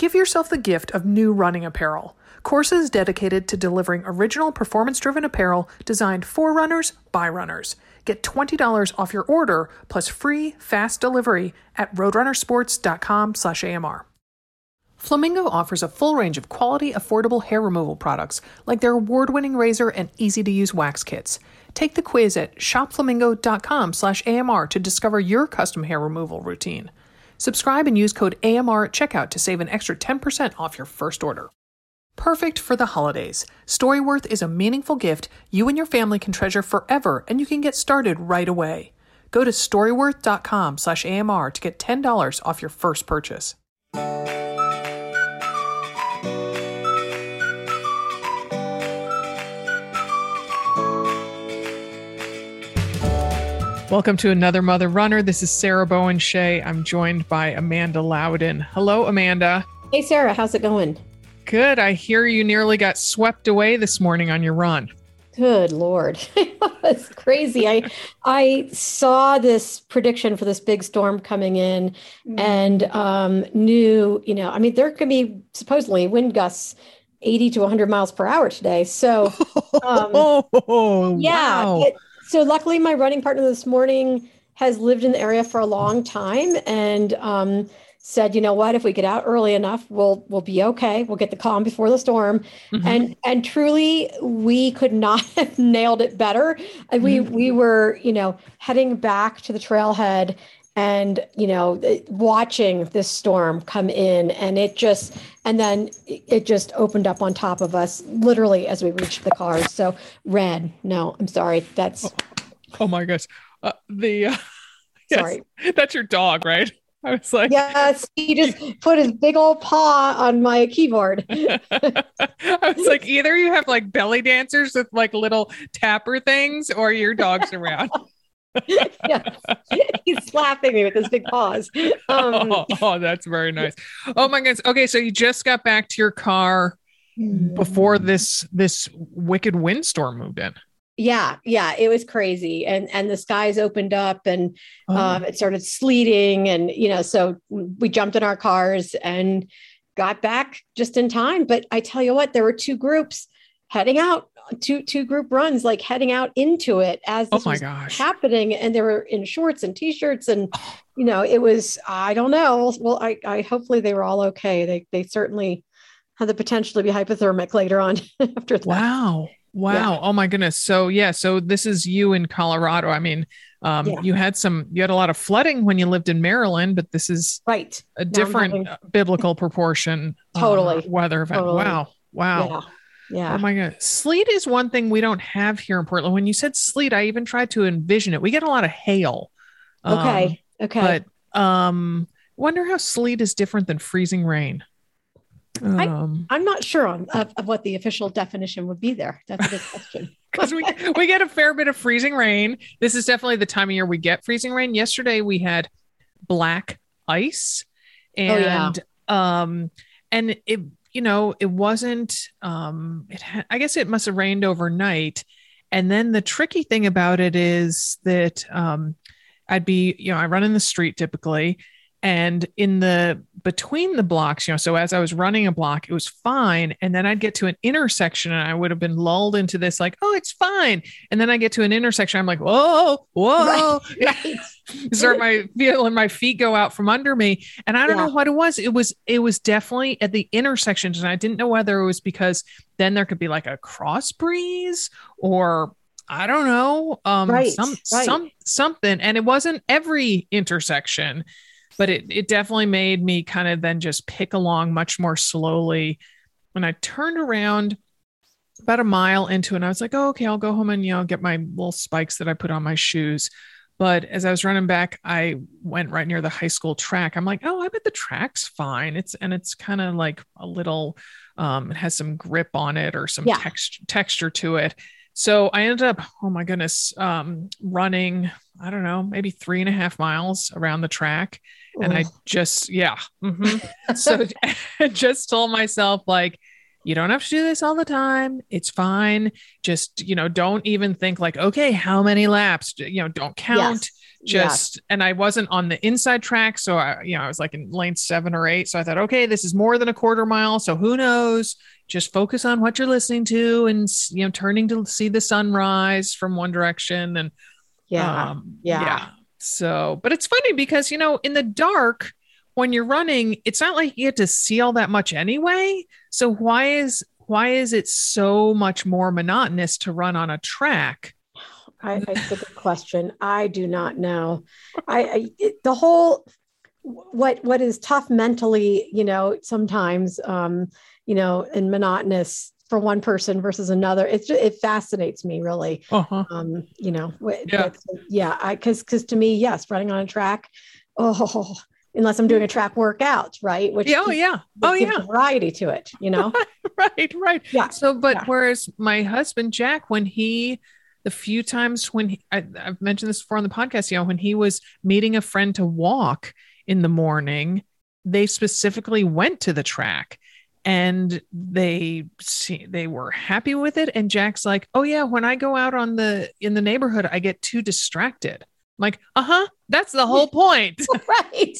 Give yourself the gift of new running apparel. Corsa's dedicated to delivering original performance driven apparel designed for runners by runners. Get $20 off your order plus free fast delivery at roadrunnersports.com/amr. Flamingo offers a full range of quality, affordable hair removal products like their award-winning razor and easy-to-use wax kits. Take the quiz at shopflamingo.com/amr to discover your custom hair removal routine. Subscribe and use code AMR at checkout to save an extra 10% off your first order. Perfect for the holidays. Storyworth is a meaningful gift you and your family can treasure forever, and you can get started right away. Go to storyworth.com/amr to get $10 off your first purchase. Welcome to another Mother Runner. This is Sarah Bowen Shea. I'm joined by Amanda Loudin. Hello, Amanda. Hey, Sarah, how's it going? Good. I hear you nearly got swept away this morning on your run. Good lord, it's crazy. I I saw this prediction for this big storm coming in, mm. and um, knew you know I mean there could be supposedly wind gusts 80 to 100 miles per hour today. So um, oh, yeah. Wow. It, so luckily, my running partner this morning has lived in the area for a long time and um, said, you know what, if we get out early enough, we'll we'll be okay. We'll get the calm before the storm. Mm-hmm. And and truly, we could not have nailed it better. Mm-hmm. We we were, you know, heading back to the trailhead and you know watching this storm come in and it just and then it just opened up on top of us literally as we reached the cars. So red no i'm sorry. That's oh, oh my gosh. Uh, the uh, yes, sorry. that's your dog right? I was like, yes, he just put his big old paw on my keyboard. I was like, either you have like belly dancers with like little tapper things, or your dog's around. yeah, he's slapping me with his big paws. Um, oh, oh, that's very nice. Oh my goodness. Okay, so you just got back to your car before mm. this this wicked windstorm moved in. Yeah, yeah, it was crazy, and and the skies opened up, and oh. um, it started sleeting, and you know, so we jumped in our cars and got back just in time. But I tell you what, there were two groups heading out two two group runs like heading out into it as this oh my gosh. happening and they were in shorts and t-shirts and you know it was i don't know. Well i i hopefully they were all okay. They they certainly had the potential to be hypothermic later on after that. Wow. Wow. Yeah. oh my goodness. So yeah so this is you in colorado. I mean um, yeah. you had some you had a lot of flooding when you lived in maryland but this is right. a different having... biblical proportion totally. uh, weather event. Totally. wow. Wow. Yeah. Yeah. Oh my God. Sleet is one thing we don't have here in Portland. When you said sleet, I even tried to envision it. We get a lot of hail. Okay. Um, okay. But um wonder how sleet is different than freezing rain. Um, I, am not sure on of, of, what the official definition would be there. That's a good question. Because we, we get a fair bit of freezing rain. This is definitely the time of year we get freezing rain. Yesterday we had black ice and oh, yeah. um and it you know, it wasn't, um, it ha- I guess it must have rained overnight. And then the tricky thing about it is that um, I'd be, you know, I run in the street typically, and in the between the blocks you know so as i was running a block it was fine. And then i'd get to an intersection and i would have been lulled into this like oh it's fine. And then i get to an intersection i'm like whoa whoa. Right, right. start my feeling my feet go out from under me. And i don't yeah. know what it was. It was it was definitely at the intersections and i didn't know whether it was because then there could be like a cross breeze or I don't know, um, right, some some something, and it wasn't every intersection but it, it definitely made me kind of then just pick along much more slowly. When I turned around about a mile into it, and I was like, oh, okay, I'll go home and, you know, get my little spikes that I put on my shoes. But as I was running back, I went right near the high school track. I'm like, oh, I bet the track's fine. It's and it's kind of like a little, um, it has some grip on it or some yeah. text, texture to it. So I ended up, oh my goodness, um, running, I don't know, maybe three and a half miles around the track and I just, yeah. Mm-hmm. so just told myself, like, you don't have to do this all the time. It's fine. Just, you know, don't even think like, okay, how many laps? You know, don't count. Yes. just yes. and I wasn't on the inside track, so I you know I was like in lane seven or eight. So I thought, okay, this is more than a quarter mile, so who knows? Just focus on what you're listening to, and you know, turning to see the sunrise from one direction, and yeah, um, yeah. yeah. So, but it's funny because you know, in the dark when you're running, it's not like you get to see all that much anyway. So why is why is it so much more monotonous to run on a track? I, it's a good question. I do not know. I, I it, the whole what what is tough mentally, you know, sometimes, um, you know, and monotonous for one person versus another. It it fascinates me really. Uh-huh. Um, you know, yeah, yeah. I because because to me, yes, running on a track. Oh, unless I'm doing a track workout, right? Which oh yeah, oh yeah, variety to it, you know. right, right. Yeah. So, but yeah. whereas my husband Jack, when he the few times when he, I, I've mentioned this before on the podcast, you know, when he was meeting a friend to walk in the morning, they specifically went to the track and they see they were happy with it and jack's like oh yeah when i go out on the in the neighborhood i get too distracted I'm like, uh huh, that's the whole point. right.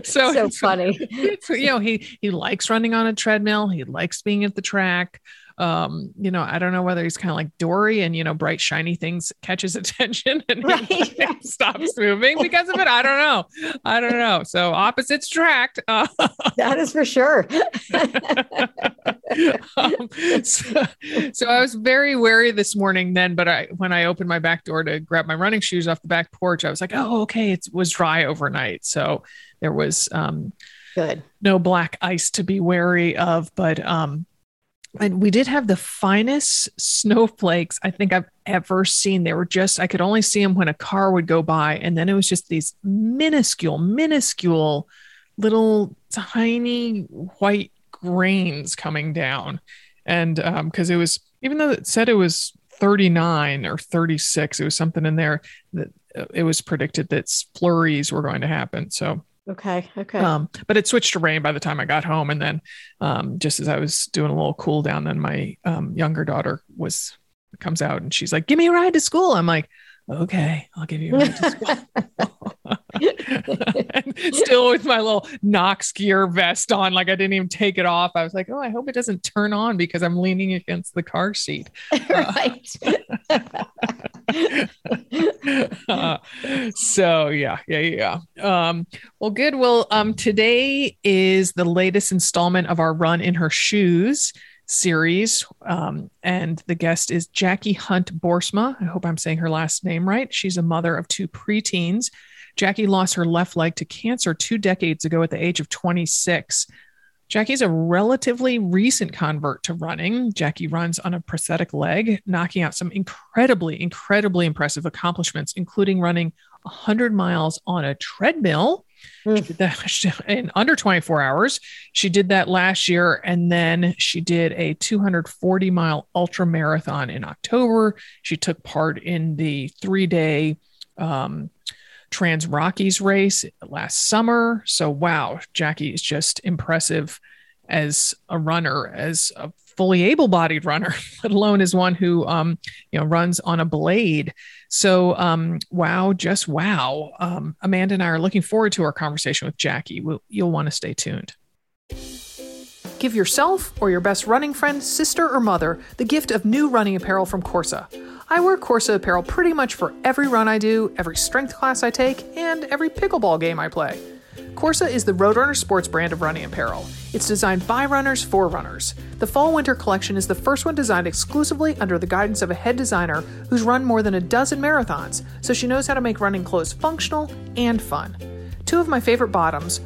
so so funny. you know, he he likes running on a treadmill. He likes being at the track um, you know, I don't know whether he's kind of like Dory and, you know, bright, shiny things catches attention and right. stops moving because of it. I don't know. I don't know. So opposites attract. Uh, that is for sure. um, so, so, I was very wary this morning then, but I, when I opened my back door to grab my running shoes off the back porch, I was like, oh, okay. It was dry overnight. So there was, um, good. No black ice to be wary of, but, um, and we did have the finest snowflakes I think I've ever seen. They were just, I could only see them when a car would go by. And then it was just these minuscule, minuscule little tiny white grains coming down. And because um, it was, even though it said it was 39 or 36, it was something in there that uh, it was predicted that flurries were going to happen. So Okay. Okay. Um, but it switched to rain by the time I got home. And then um, just as I was doing a little cool down, then my um, younger daughter was comes out and she's like, give me a ride to school. I'm like, okay, I'll give you a ride to school. still with my little Noxgear vest on, like I didn't even take it off. I was like, oh, I hope it doesn't turn on because I'm leaning against the car seat. right. uh, so yeah, yeah, yeah. Um, well, good. Well, um, today is the latest installment of our Run in Her Shoes series. Um, and the guest is Jackie Hunt Broersma. I hope I'm saying her last name right. She's a mother of two preteens. Jackie lost her left leg to cancer two decades ago at the age of 26. Jackie's a relatively recent convert to running. Jackie runs on a prosthetic leg, knocking out some incredibly, incredibly impressive accomplishments, including running 100 miles on a treadmill. Mm. She did that in under 24 hours. She did that last year. And then she did a 240 mile ultra marathon in October. She took part in the three day um, Trans Rockies race last summer. So, wow, Jackie is just impressive as a runner, as a fully able-bodied runner, let alone as one who, um, you know, runs on a blade. So, um, wow, just wow. Um, Amanda and I are looking forward to our conversation with Jackie. We'll, you'll want to stay tuned. Give yourself or your best running friend, sister, or mother the gift of new running apparel from Corsa. I wear Corsa apparel pretty much for every run I do, every strength class I take, and every pickleball game I play. Corsa is the Roadrunner sports brand of running apparel. It's designed by runners for runners. The fall winter collection is the first one designed exclusively under the guidance of a head designer who's run more than a dozen marathons, so she knows how to make running clothes functional and fun. Two of my favorite bottoms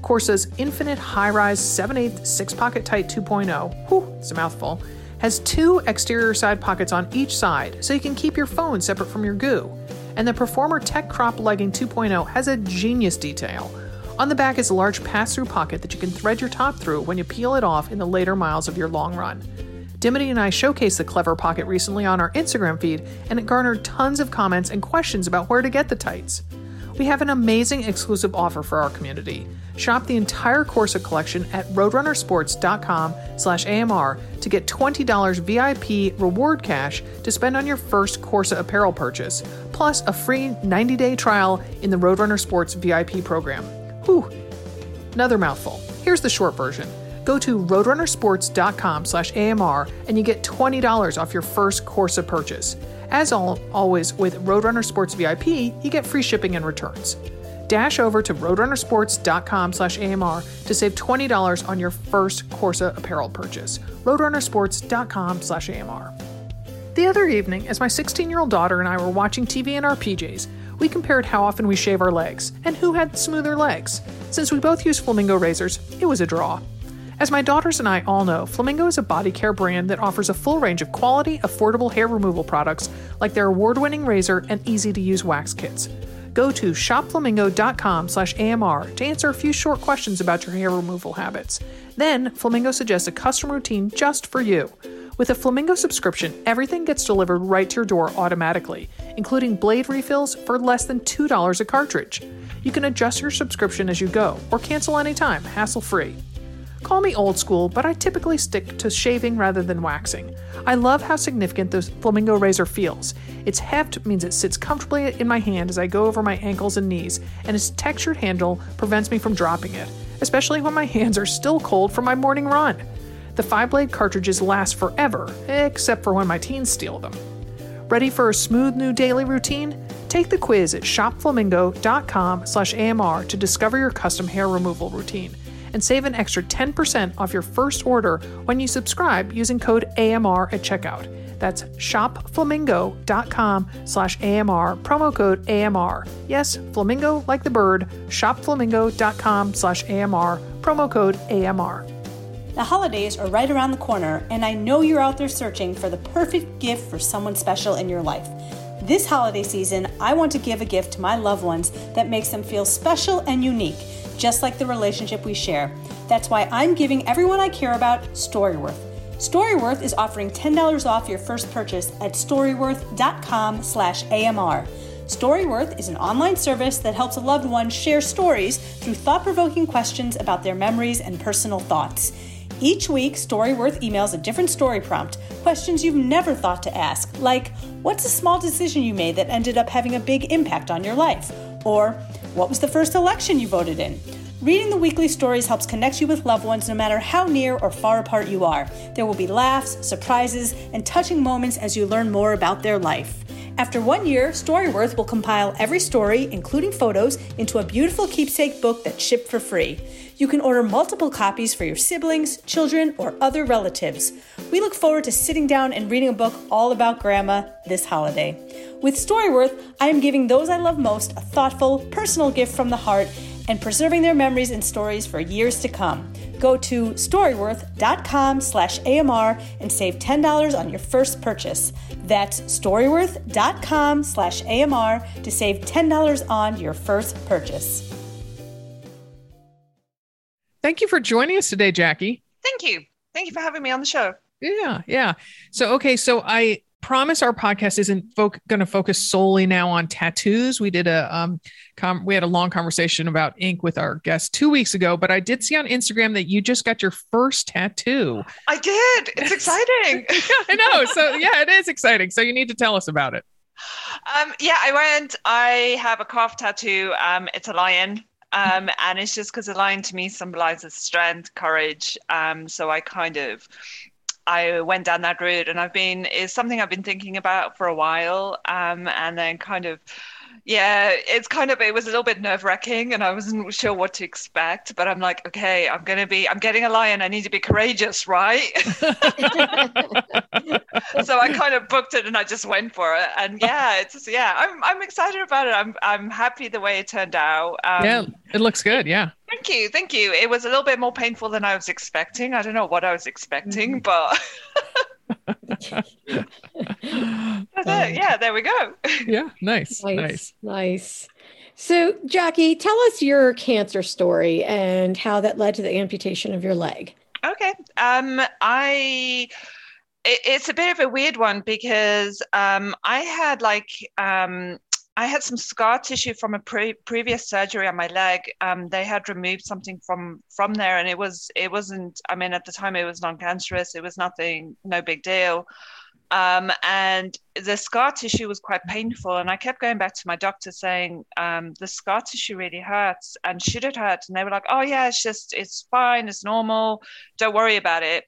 Corsa's Infinite High Rise 7 8 6 Pocket Tight 2.0, whew, it's a mouthful, has two exterior side pockets on each side so you can keep your phone separate from your goo. And the Performer Tech Crop Legging 2.0 has a genius detail. On the back is a large pass through pocket that you can thread your top through when you peel it off in the later miles of your long run. Dimity and I showcased the clever pocket recently on our Instagram feed, and it garnered tons of comments and questions about where to get the tights. we have an amazing exclusive offer for our community. Shop the entire Corsa collection at roadrunnersports.com slash AMR to get $20 VIP reward cash to spend on your first Corsa apparel purchase, plus a free 90-day trial in the Roadrunner Sports VIP program. Whew, another mouthful. Here's the short version. Go to roadrunnersports.com slash AMR and you get $20 off your first Corsa purchase. As all, always with Roadrunner Sports VIP, you get free shipping and returns. Dash over to roadrunnersports.com slash AMR to save $20 on your first Corsa apparel purchase. roadrunnersports.com slash AMR. The other evening, as my 16 year old daughter and I were watching TV in our PJs, we compared how often we shave our legs and who had smoother legs. Since we both use Flamingo razors, it was a draw. As my daughters and I all know, Flamingo is a body care brand that offers a full range of quality, affordable hair removal products like their award-winning razor and easy-to-use wax kits. Go to shopflamingo.com/amr to answer a few short questions about your hair removal habits. Then, Flamingo suggests a custom routine just for you. With a Flamingo subscription, everything gets delivered right to your door automatically, including blade refills for less than $2 a cartridge. You can adjust your subscription as you go or cancel anytime, hassle-free. Call me old school, but I typically stick to shaving rather than waxing. I love how significant the Flamingo razor feels. Its heft means it sits comfortably in my hand as I go over my ankles and knees, and its textured handle prevents me from dropping it, especially when my hands are still cold from my morning run. The five blade cartridges last forever, except for when my teens steal them. Ready for a smooth new daily routine? Take the quiz at shopflamingo.com/amr to discover your custom hair removal routine and save an extra 10% off your first order when you subscribe using code AMR at checkout. That's shopflamingo.com slash AMR, promo code AMR. Yes, flamingo like the bird, shopflamingo.com slash AMR, promo code AMR. The holidays are right around the corner, and I know you're out there searching for the perfect gift for someone special in your life. This holiday season, I want to give a gift to my loved ones that makes them feel special and unique just like the relationship we share. That's why I'm giving everyone I care about Storyworth. Storyworth is offering $10 off your first purchase at storyworth.com/amr. Storyworth is an online service that helps a loved one share stories through thought-provoking questions about their memories and personal thoughts. Each week, Storyworth emails a different story prompt, questions you've never thought to ask, like, What's a small decision you made that ended up having a big impact on your life? Or, What was the first election you voted in? Reading the weekly stories helps connect you with loved ones no matter how near or far apart you are. There will be laughs, surprises, and touching moments as you learn more about their life. After one year, Storyworth will compile every story, including photos, into a beautiful keepsake book that's shipped for free. You can order multiple copies for your siblings, children, or other relatives. We look forward to sitting down and reading a book all about Grandma this holiday. With Storyworth, I am giving those I love most a thoughtful, personal gift from the heart and preserving their memories and stories for years to come. Go to storyworth.com slash AMR and save $10 on your first purchase. That's storyworth.com slash AMR to save $10 on your first purchase. Thank you for joining us today, Jackie. Thank you. Thank you for having me on the show. Yeah, yeah. So, okay, so I promise our podcast isn't fo- going to focus solely now on tattoos. We did a um, com- we had a long conversation about ink with our guest two weeks ago, but I did see on Instagram that you just got your first tattoo. I did. It's exciting. I know. So yeah, it is exciting. So you need to tell us about it. Um, yeah, I went. I have a calf tattoo. Um, it's a lion. Um, and it's just because a lion to me symbolizes strength, courage. Um, so I kind of I went down that route, and I've been is something I've been thinking about for a while, um, and then kind of yeah, it's kind of it was a little bit nerve wracking, and I wasn't sure what to expect. But I'm like, okay, I'm gonna be, I'm getting a lion. I need to be courageous, right? so I kind of booked it, and I just went for it. And yeah, it's yeah, I'm I'm excited about it. I'm I'm happy the way it turned out. Um, yeah, it looks good. Yeah. Thank you, thank you. It was a little bit more painful than I was expecting. I don't know what I was expecting, mm-hmm. but. yeah, there we go. Yeah, nice, nice, nice, nice. So, Jackie, tell us your cancer story and how that led to the amputation of your leg. Okay. Um, I it, it's a bit of a weird one because um, I had like um, I had some scar tissue from a pre- previous surgery on my leg. Um, they had removed something from from there, and it was it wasn't. I mean, at the time, it was non-cancerous. It was nothing, no big deal. Um, and the scar tissue was quite painful. And I kept going back to my doctor saying, um, the scar tissue really hurts. And should it hurt? And they were like, oh, yeah, it's just, it's fine. It's normal. Don't worry about it.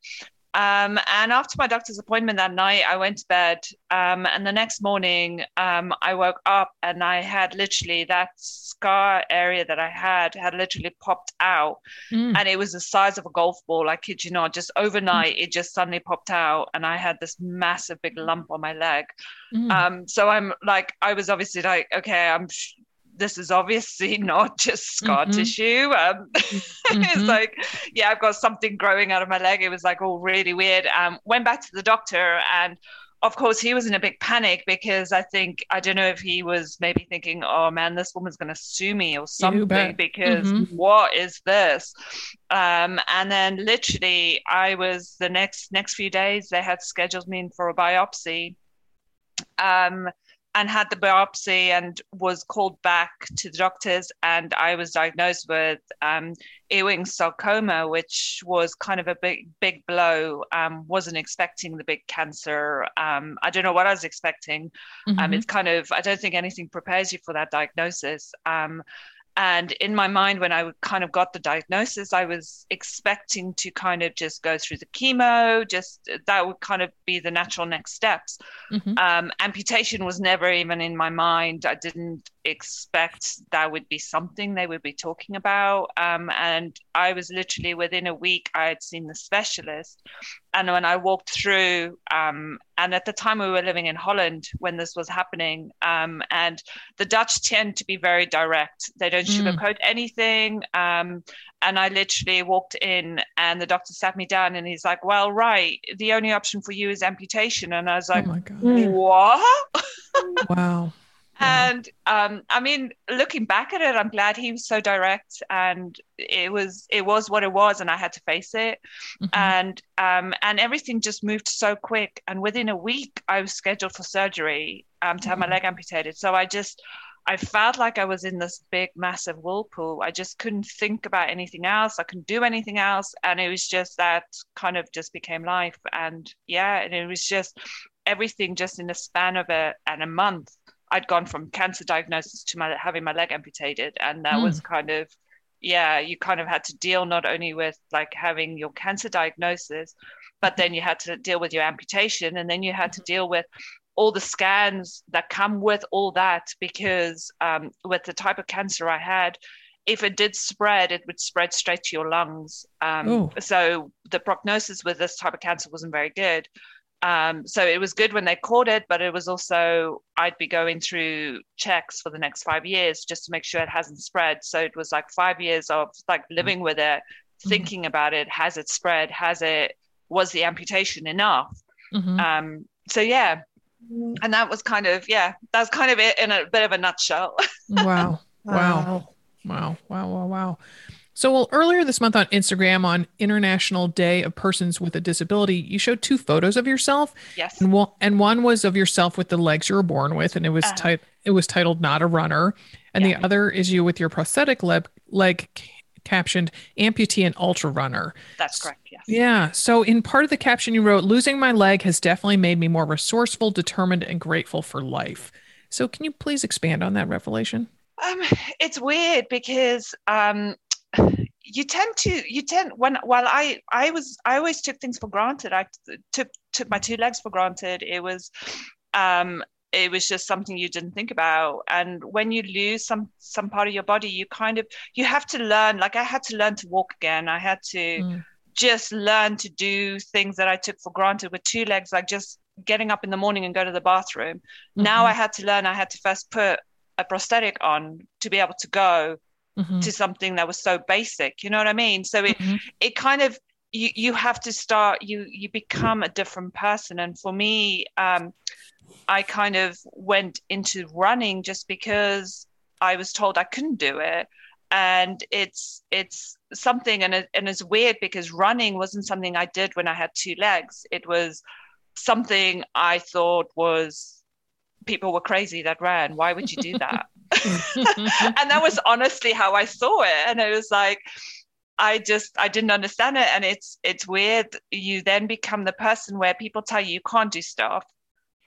Um, and after my doctor's appointment that night, I went to bed. Um, and the next morning, um, I woke up and I had literally that scar area that I had had literally popped out. Mm. And it was the size of a golf ball. I kid you not, just overnight, mm. it just suddenly popped out. And I had this massive big lump on my leg. Mm. Um, so I'm like, I was obviously like, okay, I'm this is obviously not just scar mm-hmm. tissue. Um, mm-hmm. it's like, yeah, I've got something growing out of my leg. It was like all really weird. Um, went back to the doctor and of course he was in a big panic because I think I don't know if he was maybe thinking, oh man, this woman's going to sue me or something because mm-hmm. what is this? Um, and then literally, I was the next next few days they had scheduled me in for a biopsy. Um, and had the biopsy and was called back to the doctors and i was diagnosed with um, ewing sarcoma which was kind of a big big blow. Um, wasn't expecting the big cancer. Um, i don't know what i was expecting. Um, mm-hmm. it's kind of i don't think anything prepares you for that diagnosis. Um, and in my mind, when I kind of got the diagnosis, I was expecting to kind of just go through the chemo, just that would kind of be the natural next steps. Mm-hmm. Um, amputation was never even in my mind. I didn't expect that would be something they would be talking about. Um, and I was literally within a week, I had seen the specialist. And when I walked through, um, and at the time we were living in Holland when this was happening, um, and the Dutch tend to be very direct. They don't mm. sugarcoat mm. anything. Um, and I literally walked in, and the doctor sat me down, and he's like, "Well, right, the only option for you is amputation." And I was like, oh "What?" wow. And um, I mean, looking back at it, I'm glad he was so direct, and it was it was what it was, and I had to face it, mm-hmm. and um, and everything just moved so quick. And within a week, I was scheduled for surgery um, to have mm-hmm. my leg amputated. So I just I felt like I was in this big, massive whirlpool. I just couldn't think about anything else. I couldn't do anything else, and it was just that kind of just became life. And yeah, and it was just everything just in the span of a and a month I'd gone from cancer diagnosis to my having my leg amputated, and that mm. was kind of yeah, you kind of had to deal not only with like having your cancer diagnosis, but then you had to deal with your amputation, and then you had to mm-hmm. deal with all the scans that come with all that because um, with the type of cancer I had, if it did spread, it would spread straight to your lungs. Um, so the prognosis with this type of cancer wasn't very good. Um, so it was good when they caught it, but it was also I'd be going through checks for the next five years just to make sure it hasn't spread. So it was like five years of like living with it, mm-hmm. thinking about it. Has it spread? Has it? Was the amputation enough? Mm-hmm. Um, so yeah, and that was kind of yeah, that's kind of it in a bit of a nutshell. wow. Wow. Wow. Wow. Wow. Wow. So, well, earlier this month on Instagram, on International Day of Persons with a Disability, you showed two photos of yourself. Yes. And one, and one was of yourself with the legs you were born with, and it was tit- it was titled "Not a Runner," and yeah. the other is you with your prosthetic leg leg captioned "Amputee and Ultra Runner." That's correct. Yes. Yeah. So, in part of the caption, you wrote, "Losing my leg has definitely made me more resourceful, determined, and grateful for life." So, can you please expand on that revelation? Um, it's weird because um, you tend to you tend when while I I was I always took things for granted. I took took my two legs for granted. It was um it was just something you didn't think about and when you lose some some part of your body you kind of you have to learn like i had to learn to walk again i had to mm. just learn to do things that i took for granted with two legs like just getting up in the morning and go to the bathroom mm-hmm. now i had to learn i had to first put a prosthetic on to be able to go mm-hmm. to something that was so basic you know what i mean so it mm-hmm. it kind of you you have to start you you become a different person and for me um i kind of went into running just because i was told i couldn't do it and it's it's something and, it, and it's weird because running wasn't something i did when i had two legs it was something i thought was people were crazy that ran. Why would you do that? and that was honestly how I saw it. And it was like, I just I didn't understand it. And it's it's weird. You then become the person where people tell you you can't do stuff.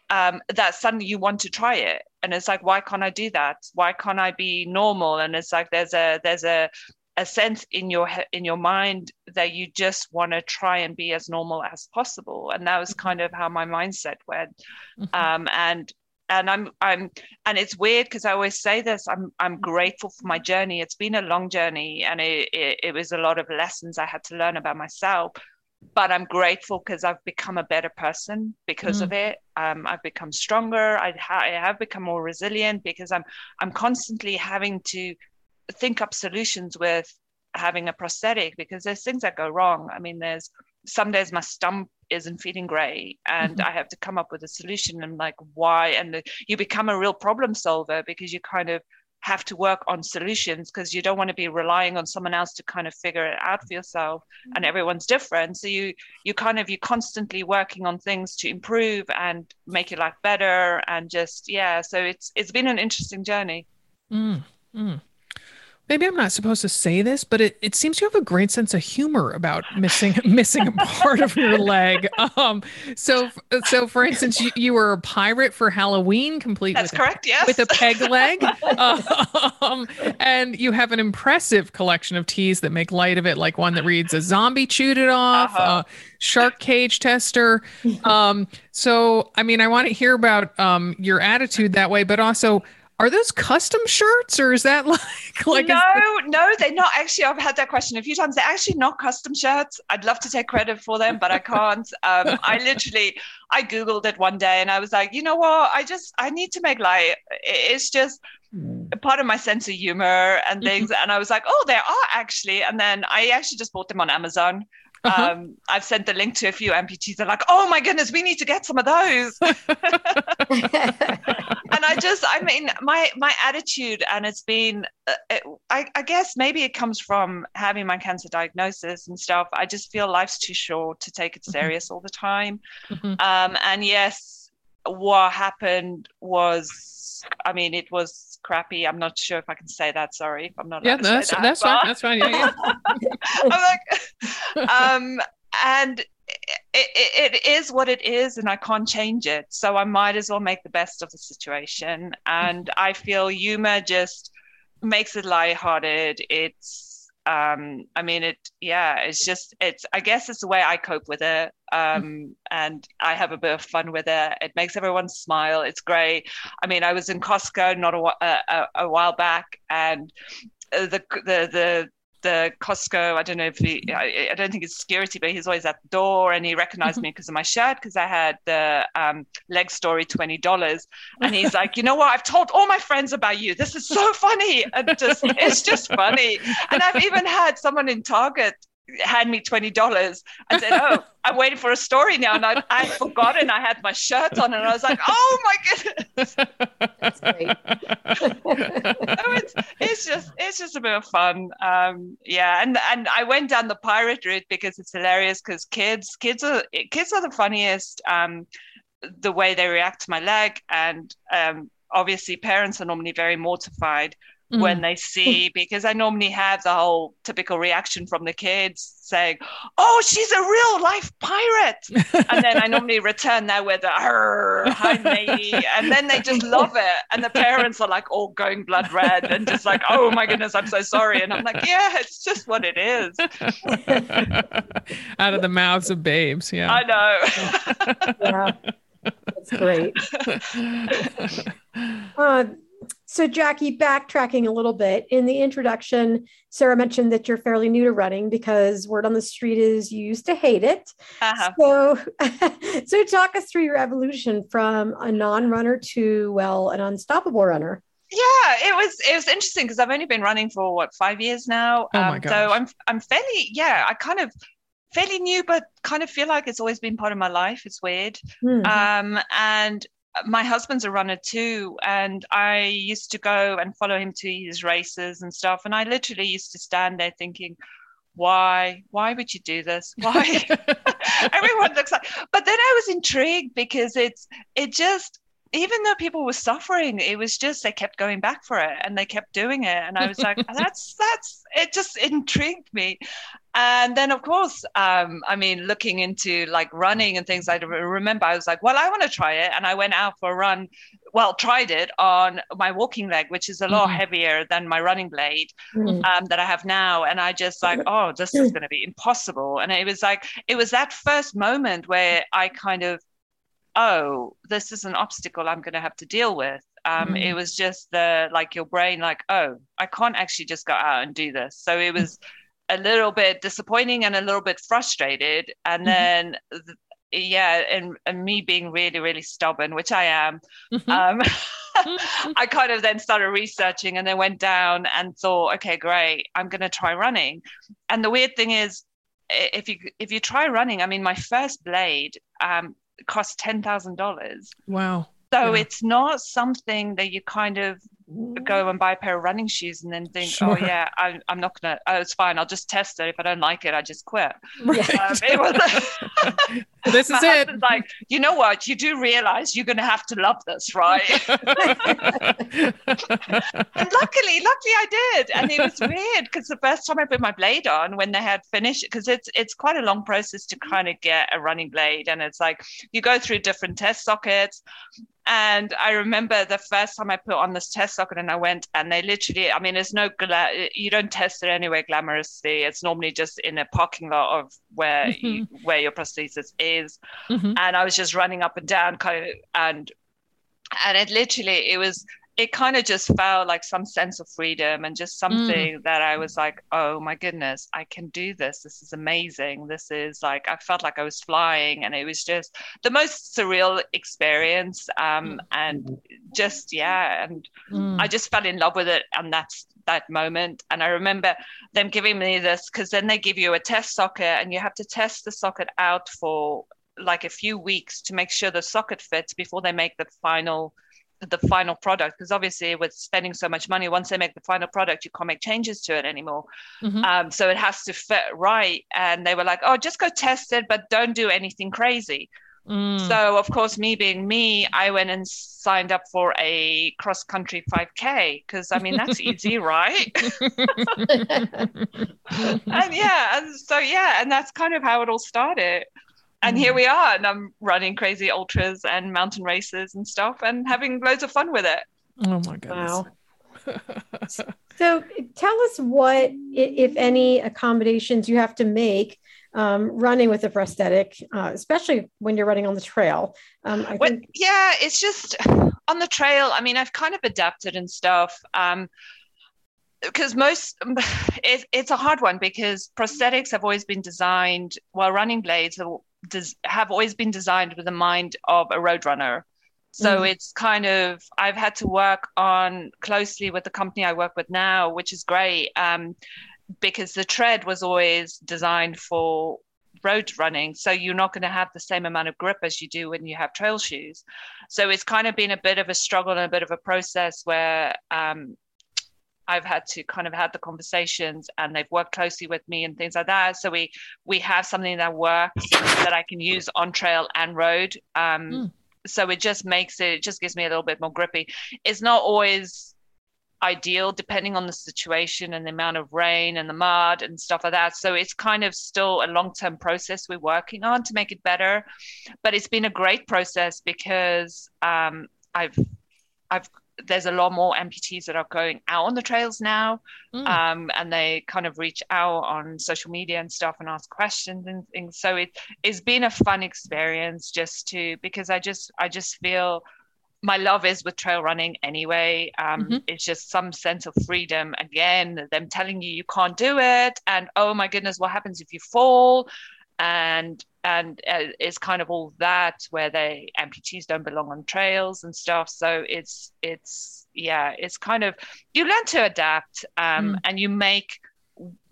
Um, that suddenly you want to try it. And it's like, why can't I do that? Why can't I be normal? And it's like there's a there's a a sense in your in your mind that you just want to try and be as normal as possible and that was mm-hmm. kind of how my mindset went mm-hmm. um, and and I'm I'm and it's weird because I always say this I'm I'm grateful for my journey it's been a long journey and it, it, it was a lot of lessons I had to learn about myself but I'm grateful because I've become a better person because mm. of it. Um, I've become stronger. I, ha- I, have become more resilient because I'm I'm constantly having to think up solutions with having a prosthetic because there's things that go wrong. I mean, there's some days my stump isn't feeling great and mm-hmm. I have to come up with a solution and like why and the, you become a real problem solver because you kind of have to work on solutions because you don't want to be relying on someone else to kind of figure it out for yourself mm-hmm. and everyone's different so you you kind of you're constantly working on things to improve and make your life better and just yeah so it's it's been an interesting journey mm, mm maybe I'm not supposed to say this, but it, it seems you have a great sense of humor about missing missing a part of your leg. Um, so so for instance, you, you were a pirate for Halloween, complete. That's with correct. A, yes, with a peg leg, um, and you have an impressive collection of teas that make light of it, like one that reads "A zombie chewed it off." Uh-huh. Uh, shark cage tester. Um, so, I mean, I want to hear about um, your attitude that way, but also are those custom shirts or is that like like no no they're not. Actually i've had that question a few times. They're actually not custom shirts. I'd love to take credit for them but i can't. Um, i literally i googled it one day and i was like you know what? I just i need to make light. It's just part of my sense of humor and things. Mm-hmm. and i was like oh there are actually. And then i actually just bought them on amazon uh-huh. Um, I've sent the link to a few amputees. They're like, "Oh my goodness, we need to get some of those." and I just, I mean, my my attitude, and it's been, uh, it, I, I guess maybe it comes from having my cancer diagnosis and stuff. I just feel life's too short to take it mm-hmm. serious mm-hmm. all the time. Mm-hmm. Um, and yes, what happened was, I mean, it was crappy. I'm not sure if I can say that. Sorry if I'm not. Yeah, that's that, that's fine. That's fine. Yeah, yeah. I'm like, um, and it, it is what it is, and I can't change it. So I might as well make the best of the situation. And I feel humor just makes it lighthearted. It's um, I mean, it, yeah, it's just, it's, I guess it's the way I cope with it. Um, and I have a bit of fun with it. It makes everyone smile. It's great. I mean, I was in Costco not a, a, a while back and the, the, the, the Costco. I don't know if he, I, I, don't think it's security, but he's always at the door and he recognized mm-hmm. me because of my shirt because I had the um, leg story $20. And he's like, you know what? I've told all my friends about you. This is so funny. And just, it's just funny. And I've even had someone in Target hand me twenty dollars. I said, "Oh, I'm waiting for a story now," and I I had forgotten I had my shirt on, and I was like, "Oh my goodness!" That's great. so it's it's just it's just a bit of fun, um, yeah. And and I went down the pirate route because it's hilarious because kids kids are kids are the funniest. Um, the way they react to my leg, and um, obviously parents are normally very mortified mm. when they see because I normally have the whole typical reaction from the kids saying, "Oh, she's a real life pirate," and then I normally return that with a "Hi, matey," and then they just love it, and the parents are like all going blood red and just like, "Oh my goodness, I'm so sorry," and I'm like, "Yeah, it's just what it is." Out of the mouths of babes, yeah. I know. yeah, that's great. Uh, so, Jackie, backtracking a little bit, in the introduction, Sarah mentioned that you're fairly new to running because word on the street is you used to hate it. Uh-huh. So, so talk us through your evolution from a non-runner to well, an unstoppable runner. Yeah, it was it was interesting because I've only been running for what five years now. Oh my um, so I'm I'm fairly yeah I kind of fairly new, but kind of feel like it's always been part of my life. It's weird. Mm-hmm. Um, and my husband's a runner too and i used to go and follow him to his races and stuff and i literally used to stand there thinking why why would you do this why everyone looks like but then i was intrigued because it's it just even though people were suffering, it was just they kept going back for it and they kept doing it. And I was like, that's that's it just intrigued me. And then of course, um, I mean, looking into like running and things, I remember I was like, well, I want to try it. And I went out for a run, well, tried it on my walking leg, which is a lot mm-hmm. heavier than my running blade mm-hmm. um, that I have now. And I just like, oh, this is going to be impossible. And it was like, it was that first moment where I kind of oh, this is an obstacle I'm going to have to deal with. Um, mm. It was just the like your brain, like, oh, I can't actually just go out and do this. So it was a little bit disappointing and a little bit frustrated. And mm-hmm. then, yeah, and, and me being really, really stubborn, which I am, mm-hmm. um, I kind of then started researching and then went down and thought, okay, great, I'm going to try running. And the weird thing is, if you if you try running, I mean, my first blade, um, cost ten thousand dollars. Wow. So yeah. it's not something that you kind of go and buy a pair of running shoes and then think, oh, sure. oh yeah, I, I'm not gonna. Oh, it's fine. I'll just test it. If I don't like it, I just quit. Right. Um, it was. this is it. Like, you know what? You do realize you're gonna have to love this, right? and luckily, luckily I did, and it was weird because the first time I put my blade on, when they had finished, because it's it's quite a long process to kind of get a running blade, and it's like you go through different test sockets and I remember the first time I put on this test socket and I went and they literally, I mean, there's no, gla- you don't test it anywhere glamorously. It's normally just in a parking lot of where mm-hmm. you, where your prosthesis is. Mm-hmm. And I was just running up and down kind of, and, and it literally, it was, it kind of just felt like some sense of freedom and just something mm. that I was like, oh my goodness, I can do this. This is amazing. This is like, I felt like I was flying and it was just the most surreal experience. Um, mm. and just, yeah. And mm. I just fell in love with it. And that's that moment. And I remember them giving me this because then they give you a test socket and you have to test the socket out for like a few weeks to make sure the socket fits before they make the final the final product because obviously with spending so much money once they make the final product you can't make changes to it anymore mm-hmm. um, so it has to fit right and they were like oh just go test it but don't do anything crazy mm. so of course me being me i went and signed up for a cross country 5k because i mean that's easy right and yeah and so yeah and that's kind of how it all started and here mm. we are and i'm running crazy ultras and mountain races and stuff and having loads of fun with it oh my goodness wow. so tell us what if any accommodations you have to make um, running with a prosthetic uh, especially when you're running on the trail um, I well, think- yeah it's just on the trail i mean i've kind of adapted and stuff um, because most it, it's a hard one because prosthetics have always been designed while running blades have des- have always been designed with the mind of a roadrunner. So mm. it's kind of I've had to work on closely with the company I work with now, which is great um, because the tread was always designed for road running. So you're not going to have the same amount of grip as you do when you have trail shoes. So it's kind of been a bit of a struggle and a bit of a process where um, I've had to kind of had the conversations and they've worked closely with me and things like that. So we we have something that works that I can use on trail and road. Um, mm. So it just makes it, it just gives me a little bit more grippy. It's not always ideal depending on the situation and the amount of rain and the mud and stuff like that. So it's kind of still a long term process we're working on to make it better. But it's been a great process because um, I've I've there's a lot more amputees that are going out on the trails now, mm. um, and they kind of reach out on social media and stuff and ask questions and things. So it it's been a fun experience just to because I just I just feel my love is with trail running anyway. Um, mm-hmm. It's just some sense of freedom. Again, them telling you you can't do it, and oh my goodness, what happens if you fall? and and uh, it's kind of all that where they amputees don't belong on trails and stuff so it's it's yeah it's kind of you learn to adapt um, mm. and you make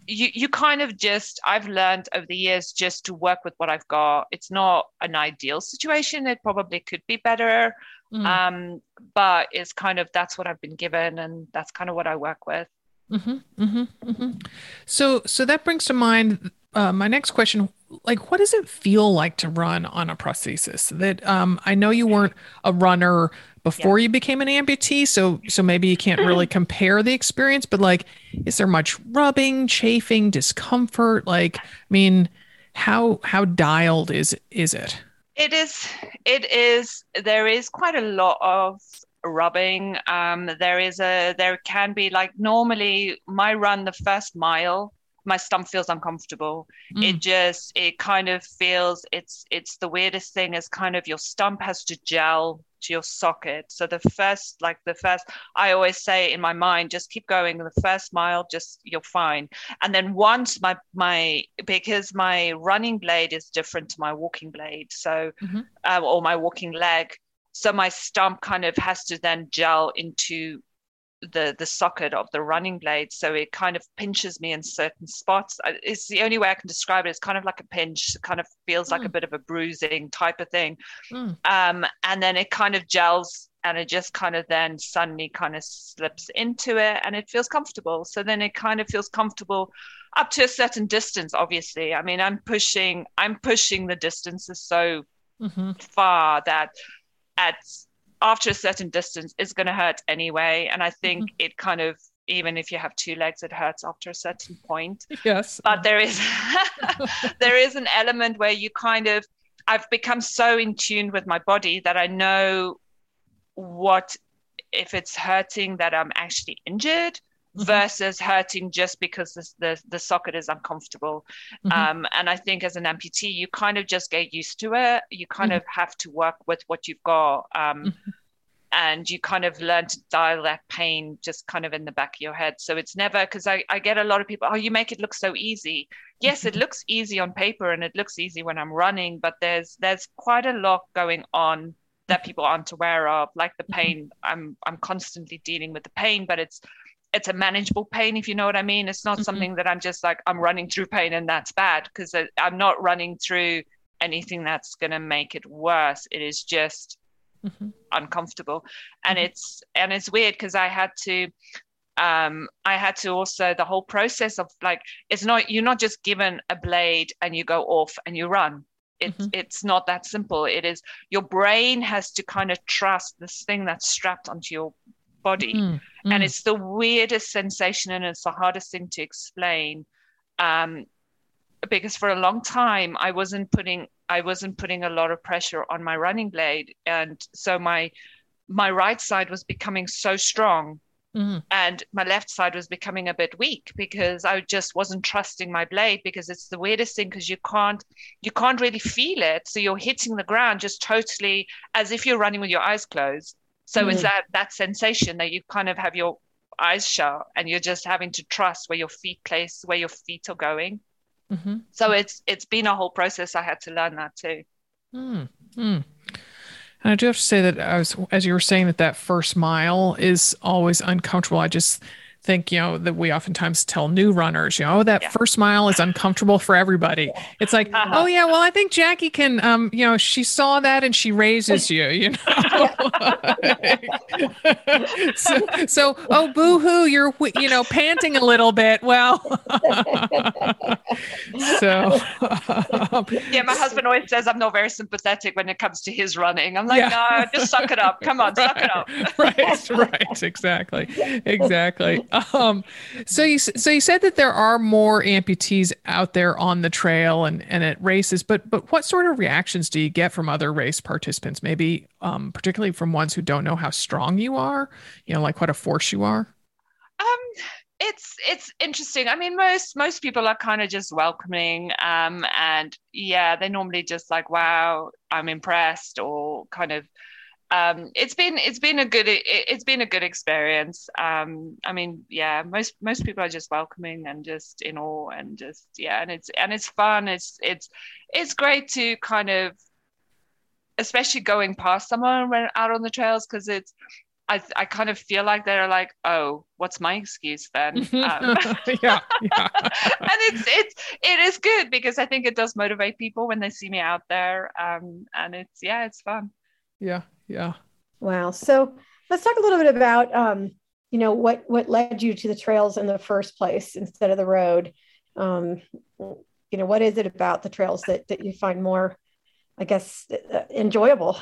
you you kind of just I've learned over the years just to work with what I've got. It's not an ideal situation. It probably could be better. Mm. Um, but it's kind of that's what I've been given and that's kind of what I work with. Mm-hmm, mm-hmm, mm-hmm. So so that brings to mind uh, my next question like what does it feel like to run on a prosthesis? That um, I know you weren't a runner before yeah. you became an amputee, so so maybe you can't really compare the experience. But like, is there much rubbing, chafing, discomfort? Like, I mean, how how dialed is is it? It is. It is. There is quite a lot of rubbing. Um, there is a. There can be like normally my run the first mile my stump feels uncomfortable. Mm. It just it kind of feels it's it's the weirdest thing is kind of your stump has to gel to your socket. So the first like the first I always say in my mind just keep going the first mile just you're fine. And then once my my because my running blade is different to my walking blade. So mm-hmm. uh, or my walking leg so my stump kind of has to then gel into the the socket of the running blade so it kind of pinches me in certain spots it's the only way i can describe it it's kind of like a pinch it kind of feels mm. like a mm. bit of a bruising type of thing mm. um, and then it kind of gels and it just kind of then suddenly kind of slips into it and it feels comfortable so then it kind of feels comfortable up to a certain distance obviously i mean i'm pushing i'm pushing the distances so mm-hmm. far that at after a certain distance it's going to hurt anyway and i think mm-hmm. it kind of even if you have two legs it hurts after a certain point yes but there is there is an element where you kind of i've become so in tune with my body that i know what if it's hurting that i'm actually injured. Versus hurting just because the, the, the socket is uncomfortable. Mm-hmm. Um, and I think as an amputee, you kind of just get used to it. You kind mm-hmm. of have to work with what you've got. Um, mm-hmm. and you kind of learn to dial that pain just kind of in the back of your head. So it's never because I, I get a lot of people, oh, you make it look so easy. Yes, it mm-hmm. looks easy on paper and it looks easy when I'm running, but there's there's quite a lot going on that people aren't aware of like the pain i'm i'm constantly dealing with the pain but it's it's a manageable pain if you know what i mean it's not mm-hmm. something that i'm just like i'm running through pain and that's bad because i'm not running through anything that's going to make it worse it is just mm-hmm. uncomfortable and mm-hmm. it's and it's weird because i had to um, I had to also the whole process of like it's not you're not just given a blade and you go off and you run. It's mm-hmm. it's not that simple. It is your brain has to kind of trust this thing that's strapped onto your body. Mm, mm. And it's the weirdest sensation and it's the hardest thing to explain. Um, because for a long time I wasn't putting I wasn't putting a lot of pressure on my running blade. And so my my right side was becoming so strong Mm-hmm. and my left side was becoming a bit weak because I just wasn't trusting my blade because it's the weirdest thing because you can't you can't really feel it so you're hitting the ground just totally as if you're running with your eyes closed so mm. it's that that sensation that you kind of have your eyes shut and you're just having to trust where your feet place, where your feet are going. Mm-hmm. So it's it's been a whole process. I had to learn that too. Mm. Mm. And I do have to say that I was, as you were saying that that first mile is always uncomfortable. I just think you know that we oftentimes tell new runners you know oh, that yeah. first mile is uncomfortable for everybody. It's like uh-huh. oh yeah well i think Jacky can um you know she saw that and she raises you you know? So, so oh boo-hoo you're you know panting a little bit. Well so yeah my husband always says i'm not very sympathetic when it comes to his running. I'm like yeah. no just suck it up. Come on right. suck it up. Right. Right. Exactly. Exactly um, so you so you said that there are more amputees out there on the trail and and at races, but but what sort of reactions do you get from other race participants? Maybe um, particularly from ones who don't know how strong you are, you know, like what a force you are. Um, it's it's interesting. I mean, most most people are kind of just welcoming, um, and yeah, they normally just like, wow, I'm impressed, or kind of um, it's been it's been a good it, has been a good experience. Um, I mean, yeah, most most people are just welcoming and just in awe and just yeah, and it's and it's fun. It's it's it's great to kind of, especially going past someone when out on the trails because it's. I, I kind of feel like they're like, oh, what's my excuse then? Um, yeah, yeah. and it's it's it is good because I think it does motivate people when they see me out there. Um, and it's yeah, it's fun. Yeah, yeah. Wow. So let's talk a little bit about um, you know what what led you to the trails in the first place instead of the road. Um, you know, what is it about the trails that that you find more, I guess, uh, enjoyable?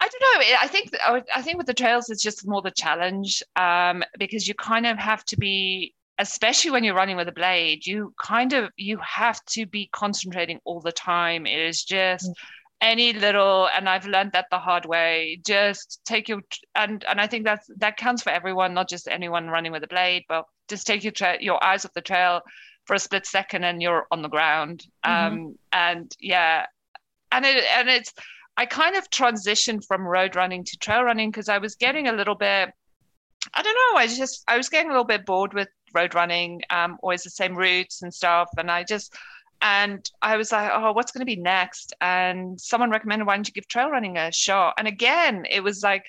I don't know. I think I think with the trails, it's just more the challenge um, because you kind of have to be, especially when you're running with a blade, you kind of you have to be concentrating all the time. It is just. Mm any little and i've learned that the hard way just take your and and i think that's that counts for everyone not just anyone running with a blade but just take your tra- your eyes off the trail for a split second and you're on the ground mm-hmm. um and yeah and it and it's i kind of transitioned from road running to trail running because i was getting a little bit i don't know i just i was getting a little bit bored with road running um always the same routes and stuff and i just and I was like, oh, what's going to be next? And someone recommended, why don't you give trail running a shot? And again, it was like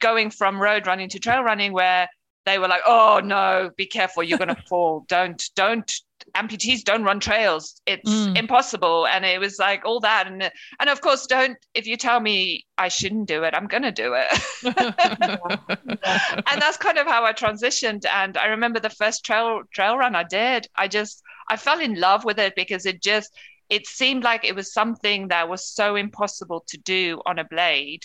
going from road running to trail running where they were like, oh no, be careful, you're going to fall. Don't, don't, amputees don't run trails. It's mm. impossible. And it was like all that. And, and of course, don't, if you tell me I shouldn't do it, I'm going to do it. and that's kind of how I transitioned. And I remember the first trail, trail run I did, I just, I fell in love with it because it just it seemed like it was something that was so impossible to do on a blade.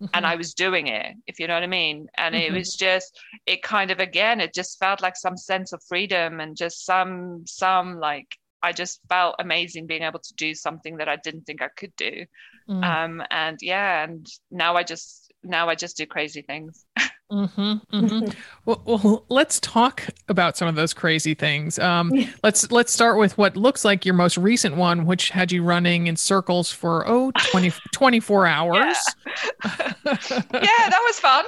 Mm-hmm. And I was doing it, if you know what I mean. And mm-hmm. it was just, it kind of again, it just felt like some sense of freedom and just some, some like I just felt amazing being able to do something that I didn't think I could do. Mm. Um, and yeah, and now I just now I just do crazy things. Mm-hmm, mm-hmm. well, well, let's talk about some of those crazy things. Um, let's let's start with what looks like your most recent one, which had you running in circles for oh 20, 24 hours. Yeah, yeah that was fun.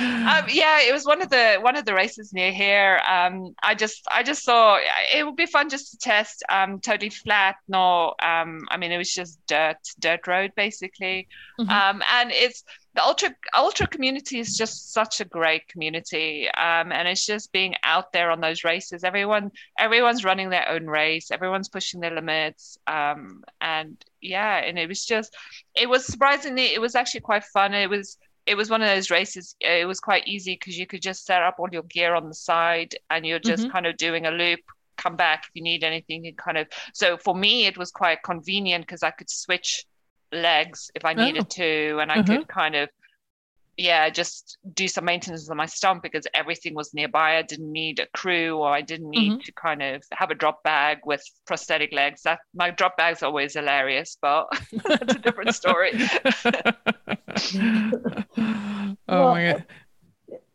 Um, yeah, it was one of the one of the races near here. Um, I just I just saw it would be fun just to test. Um, totally flat, no. Um, I mean, it was just dirt dirt road basically. Mm-hmm. Um, and it's the ultra ultra community is just such a great community um, and it's just being out there on those races everyone everyone's running their own race everyone's pushing their limits um, and yeah and it was just it was surprisingly it was actually quite fun it was it was one of those races it was quite easy because you could just set up all your gear on the side and you're just mm-hmm. kind of doing a loop come back if you need anything and kind of so for me it was quite convenient because i could switch legs if I needed oh. to, and I mm-hmm. could kind of yeah, just do some maintenance on my stump because everything was nearby. I didn't need a crew or I didn't need mm-hmm. to kind of have a drop bag with prosthetic legs. That my drop bag's always hilarious, but that's a different story. oh well, my god.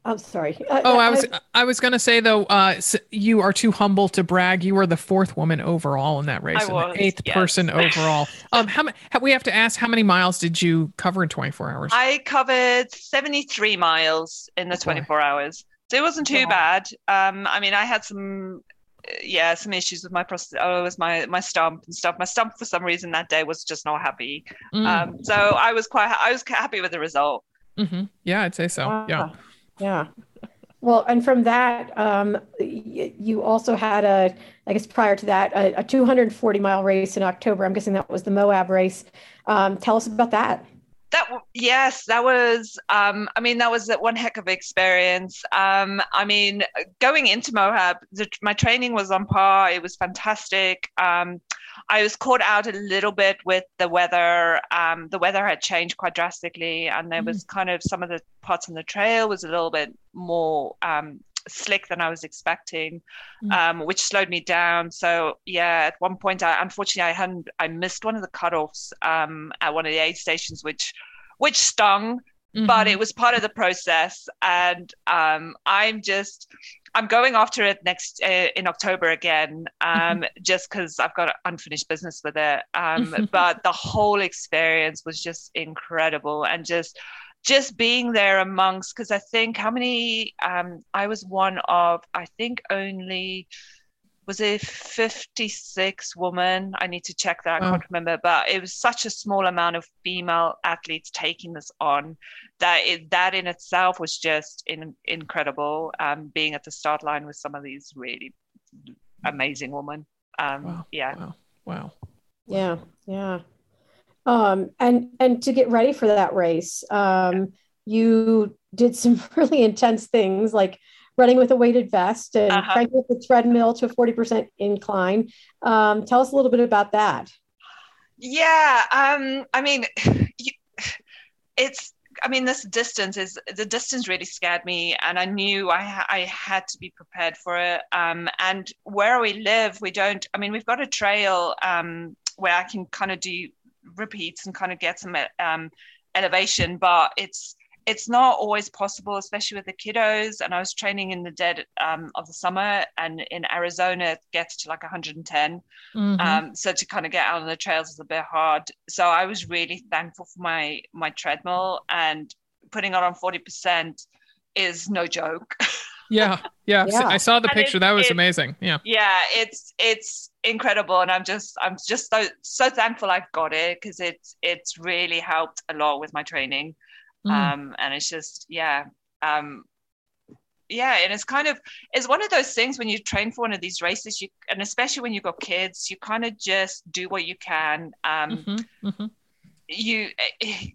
I'm sorry. oh, I was I, I was going to say though, uh, you are too humble to brag. You were the fourth woman overall in that race, I and was, the eighth yes. person overall. Um, how we have to ask how many miles did you cover in 24 hours? I covered 73 miles in the 24 hours, so it wasn't too wow. bad. Um, I mean, I had some yeah, some issues with my prostate. Oh, it was my my stump and stuff. My stump for some reason that day was just not happy. Mm. Um, so I was quite I was happy with the result. Mm-hmm. Yeah, I'd say so. Wow. Yeah. Yeah. Well, and from that, um, you also had a, I guess prior to that, a, a 240 mile race in October. I'm guessing that was the Moab race. Um, tell us about that. That yes, that was. Um, I mean, that was one heck of an experience. Um, I mean, going into Moab, the, my training was on par. It was fantastic. Um, I was caught out a little bit with the weather. Um, the weather had changed quite drastically, and there was mm. kind of some of the parts on the trail was a little bit more um, slick than I was expecting, mm. um, which slowed me down. So yeah, at one point, I unfortunately I hadn't I missed one of the cutoffs um, at one of the aid stations, which which stung. Mm-hmm. But it was part of the process, and um, I'm just I'm going after it next uh, in October again, um, mm-hmm. just because I've got unfinished business with it. Um, but the whole experience was just incredible, and just just being there amongst because I think how many um, I was one of I think only was a 56 woman i need to check that i can't remember but it was such a small amount of female athletes taking this on that it, that in itself was just in, incredible um, being at the start line with some of these really amazing women. Um, wow. yeah. Wow. wow. Yeah. Yeah um, and and to get ready for that race um, you did some really intense things like running with a weighted vest and uh-huh. cranking the treadmill to a 40% incline. Um, tell us a little bit about that. Yeah, um, I mean, you, it's I mean, this distance is the distance really scared me, and I knew I I had to be prepared for it. Um, and where we live, we don't. I mean, we've got a trail um, where I can kind of do repeats and kind of get some um, elevation, but it's it's not always possible, especially with the kiddos. And I was training in the dead um, of the summer, and in Arizona, it gets to like 110. Mm-hmm. Um, so to kind of get out on the trails is a bit hard. So I was really thankful for my my treadmill, and putting it on 40% is no joke. yeah, yeah, yeah. I saw the picture. It, that was it, amazing. Yeah, yeah, it's it's incredible, and I'm just I'm just so so thankful I've got it because it's it's really helped a lot with my training. Mm. Um, and it's just, yeah. Um, yeah, and it's kind of it's one of those things when you train for one of these races, you and especially when you've got kids, you kind of just do what you can. Um, mm-hmm, mm-hmm. You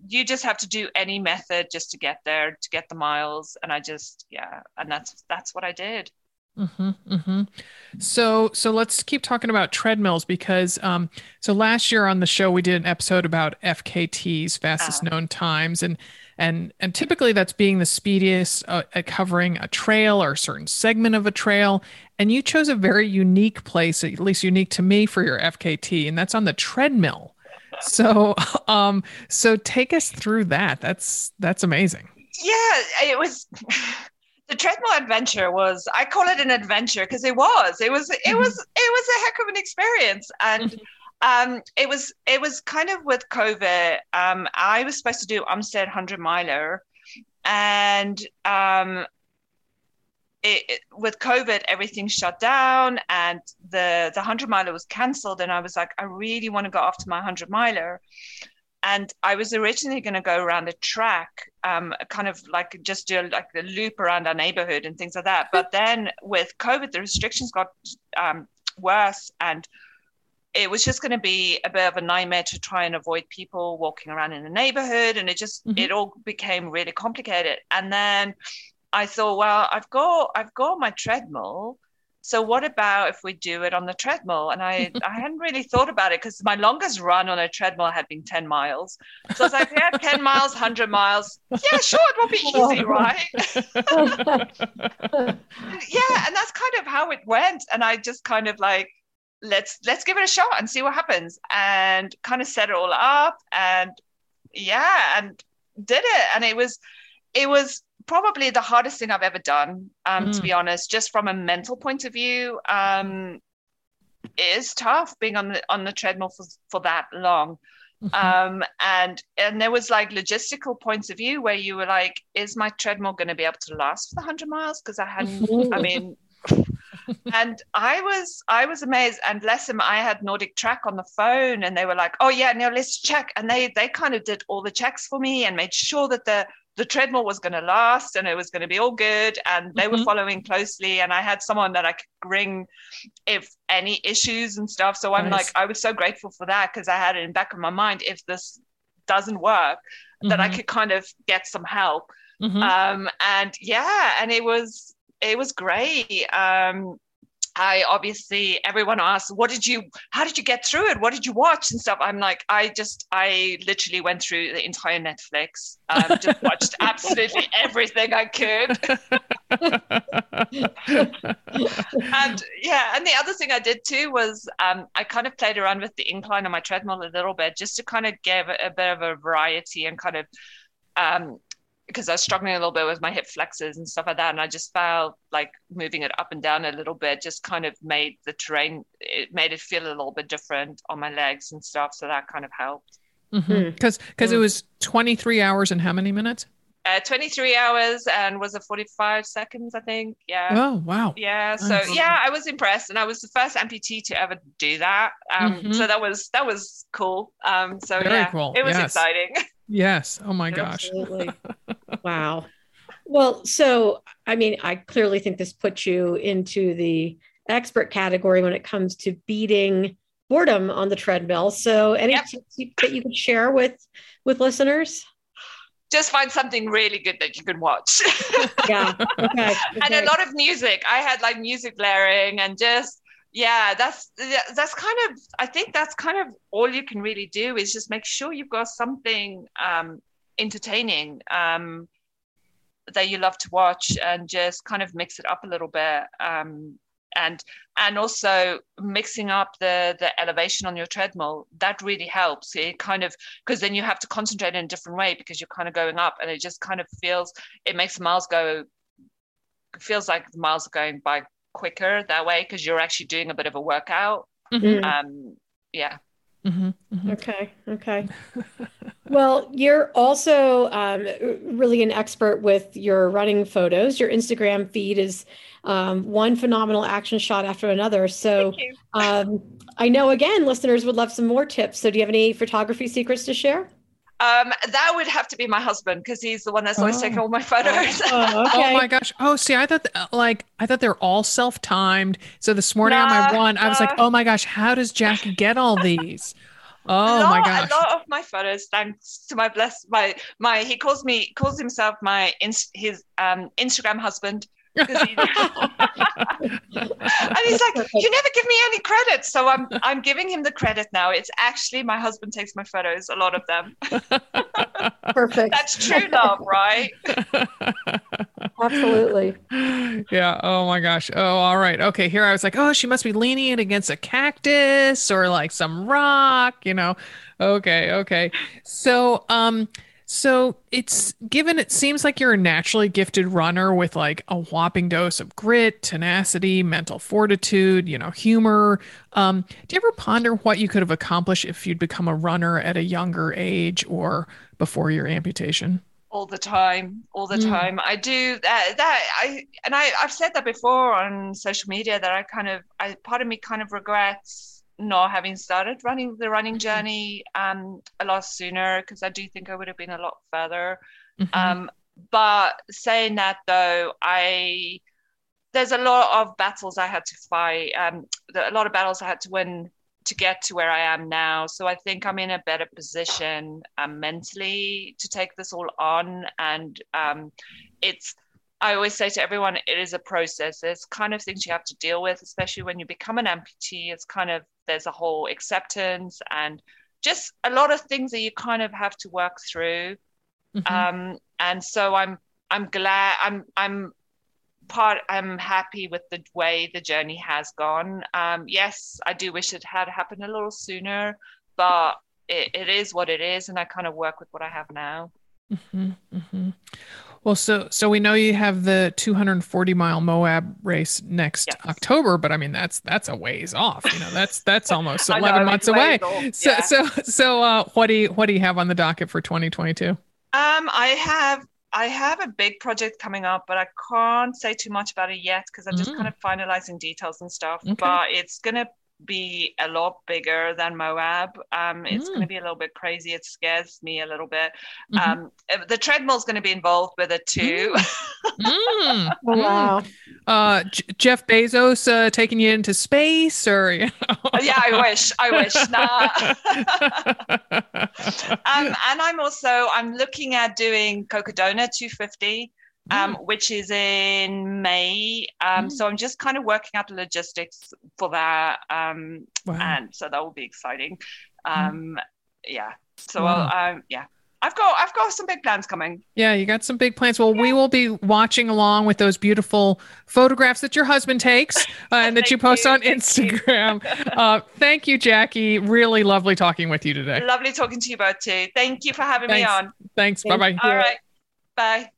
you just have to do any method just to get there, to get the miles, and I just yeah, and that's that's what I did. Mm-hmm, mm-hmm. So, so let's keep talking about treadmills because, um, so last year on the show we did an episode about FKTs, fastest uh, known times, and and and typically that's being the speediest uh, at covering a trail or a certain segment of a trail. And you chose a very unique place, at least unique to me, for your FKT, and that's on the treadmill. So, um, so take us through that. That's that's amazing. Yeah, it was. the treadmill adventure was i call it an adventure because it was it was it mm-hmm. was it was a heck of an experience and mm-hmm. um, it was it was kind of with covid um, i was supposed to do Umstead 100 miler and um, it, it, with covid everything shut down and the the 100 miler was cancelled and i was like i really want to go off to my 100 miler and I was originally going to go around the track, um, kind of like just do like a loop around our neighborhood and things like that. But then with COVID, the restrictions got um, worse, and it was just going to be a bit of a nightmare to try and avoid people walking around in the neighborhood, and it just mm-hmm. it all became really complicated. And then I thought, well, I've got I've got my treadmill. So what about if we do it on the treadmill? And i i hadn't really thought about it because my longest run on a treadmill had been 10 miles. So i was like yeah 10 miles 100 miles. Yeah sure it will be easy right? Yeah and that's kind of how it went. And i just kind of like let's let's give it a shot and see what happens. And kind of set it all up and yeah and did it. And it was it was probably the hardest thing I've ever done, um, mm. to be honest, just from a mental point of view. Um, it is tough being on the on the treadmill for, for that long. Mm-hmm. Um, and and there was like logistical points of view where you were like, is my treadmill going to be able to last for the hundred miles? Because I hadn't, I mean, and I was I was amazed. And bless him, I had NordicTrack on the phone, and they were like, "Oh yeah, now let's check." And they they kind of did all the checks for me and made sure that the the treadmill was going to last and it was going to be all good and they mm-hmm. were following closely and i had someone that i could ring if any issues and stuff so i'm nice. like i was so grateful for that because i had it in back of my mind if this doesn't work mm-hmm. that i mm-hmm. could kind of get some help mm-hmm. um, and yeah and it was it was great um, I obviously everyone asks, what did you how did you get through it? What did you watch and stuff? I'm like, I just I literally went through the entire Netflix, um, just watched absolutely everything I could. and yeah, and the other thing I did too was um, I kind of played around with the incline on my treadmill a little bit just to kind of give a, a bit of a variety and kind of um, because I was struggling a little bit with my hip flexors and stuff like that. And I just felt like moving it up and down a little bit just kind of made the terrain, it made it feel a little bit different on my legs and stuff. So that kind of helped. Because mm-hmm. because mm. it was 23 hours and how many minutes? Uh, 23 hours and was it 45 seconds, I think. Yeah. Oh, wow. Yeah. So nice. yeah, I was impressed. And I was the first amputee to ever do that. Um, mm-hmm. So that was, that was cool. Um, so Very yeah, cool. it was yes. exciting. Yes. Oh my gosh. Wow. Well, so I mean, I clearly think this puts you into the expert category when it comes to beating boredom on the treadmill. So, any yep. tips that you could share with with listeners? just find something really good that you can watch. yeah. Okay. okay. And a lot of music. I had like music blaring and just yeah, that's that's kind of I think that's kind of all you can really do is just make sure you've got something um, entertaining um, that you love to watch and just kind of mix it up a little bit. Um, and and also mixing up the the elevation on your treadmill that really helps it kind of because then you have to concentrate in a different way because you're kind of going up and it just kind of feels it makes the miles go feels like the miles are going by quicker that way because you're actually doing a bit of a workout mm-hmm. um yeah Mm-hmm, mm-hmm. Okay. Okay. well, you're also um, really an expert with your running photos. Your Instagram feed is um, one phenomenal action shot after another. So um, I know, again, listeners would love some more tips. So, do you have any photography secrets to share? Um, that would have to be my husband because he's the one that's always oh. taking all my photos. Oh, okay. oh, my gosh! Oh, see, I thought like I thought they're all self-timed. So this morning on my run, I was like, oh my gosh, how does Jacky get all these? Oh lot, my gosh! A lot of my photos, thanks to my bless my my he calls me calls himself my his um Instagram husband he, and he's like, "You never give me any credit," so I'm I'm giving him the credit now. It's actually my husband takes my photos, a lot of them. Perfect. That's true love, right? Absolutely. Yeah. Oh my gosh. Oh, all right. Okay. Here I was like, oh, she must be leaning against a cactus or like some rock, you know. Okay. Okay. So, um, so it's given it seems like you're a naturally gifted runner with like a whopping dose of grit, tenacity, mental fortitude, you know, humor. Um, do you ever ponder what you could have accomplished if you'd become a runner at a younger age or before your amputation? All the time all the mm. time i do that that i and i i've said that before on social media that i kind of i part of me kind of regrets not having started running the running mm-hmm. journey um, a lot sooner because I do think I would have been a lot further. Mm-hmm. Um, but saying that though, I there's a lot of battles I had to fight. Um, a lot of battles I had to win to get to where I am now. So I think I'm in a better position um, mentally to take this all on, and um, it's I always say to everyone, it is a process. There's kind of things you have to deal with, especially when you become an amputee. It's kind of there's a whole acceptance and just a lot of things that you kind of have to work through. Mm-hmm. Um, and so I'm I'm glad I'm I'm part I'm happy with the way the journey has gone. Um, yes, I do wish it had happened a little sooner, but it, it is what it is, and I kind of work with what I have now. Mm-hmm, mm-hmm. Well, so so we know you have the 240 mile Moab race next yes. October, but I mean that's that's a ways off. You know, that's that's almost 11 know, months away. So yeah. so so uh, what do you what do you have on the docket for 2022? Um, I have I have a big project coming up, but I can't say too much about it yet because I'm just mm. kind of finalizing details and stuff. Okay. But it's gonna be a lot bigger than Moab. Um, it's mm. going to be a little bit crazy. It scares me a little bit. Mm-hmm. Um, the treadmill's going to be involved with it too. Mm. mm. Oh, wow. Uh, J- Jeff Bezos uh, taking you into space, or you know? yeah, I wish. I wish. Nah. um, and I'm also I'm looking at doing Cocodona 250 um, mm. which is in May. Um, mm. So I'm just kind of working out the logistics for that. Um, wow. And so that will be exciting. Mm. Um, yeah. So wow. um, yeah. I've got I've got some big plans coming. Yeah, you got some big plans. Well, yeah. we will be watching along with those beautiful photographs that your husband takes uh, and that you post you. on Instagram. uh, thank you, Jacky. Really lovely talking with you today. Lovely talking to you both too. Thank you for having Thanks. me on. Thanks. Bye bye. All right. Bye.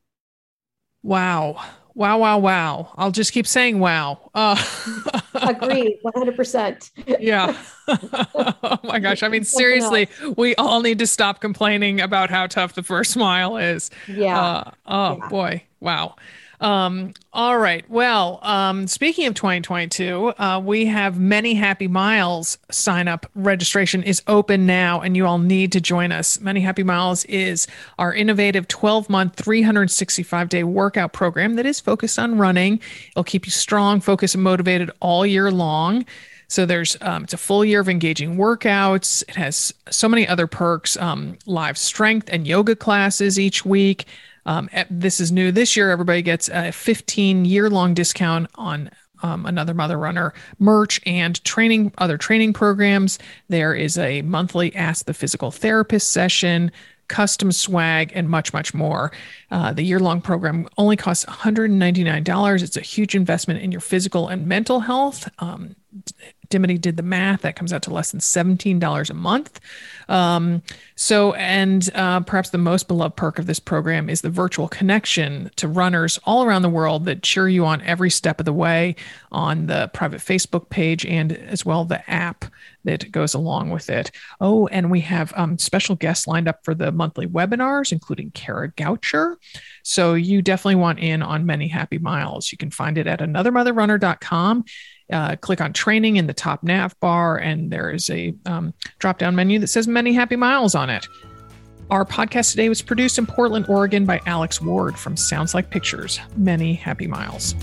Wow. Wow, wow, wow. I'll just keep saying wow. Uh, Agreed, 100%. yeah. oh my gosh. I mean, seriously, we all need to stop complaining about how tough the first mile is. Yeah. Uh, oh yeah. boy. Wow. Um, all right. Well, um, speaking of 2022, uh, we have many happy miles sign up. Registration is open now, and you all need to join us. Many Happy Miles is our innovative 12 month, 365 day workout program that is focused on running. It'll keep you strong, focused, and motivated all year long. So there's um, it's a full year of engaging workouts. It has so many other perks, um, live strength and yoga classes each week. Um, this is new this year. Everybody gets a 15 year long discount on um, another mother runner merch and training other training programs there is a monthly ask the physical therapist session custom swag, and much, much more. Uh, the year long program only costs $199. It's a huge investment in your physical and mental health. Um, Dimity did the math. That comes out to less than $17 a month. Um, so, and uh, perhaps the most beloved perk of this program is the virtual connection to runners all around the world that cheer you on every step of the way on the private Facebook page and as well the app that goes along with it. Oh, and we have um, special guests lined up for the monthly webinars, including Kara Goucher. So you definitely want in on many happy miles. You can find it at anothermotherrunner.com. Uh, click on training in the top nav bar, and there is a um, drop down menu that says many happy miles on it. Our podcast today was produced in Portland, Oregon by Alex Ward from Sounds Like Pictures. Many happy miles.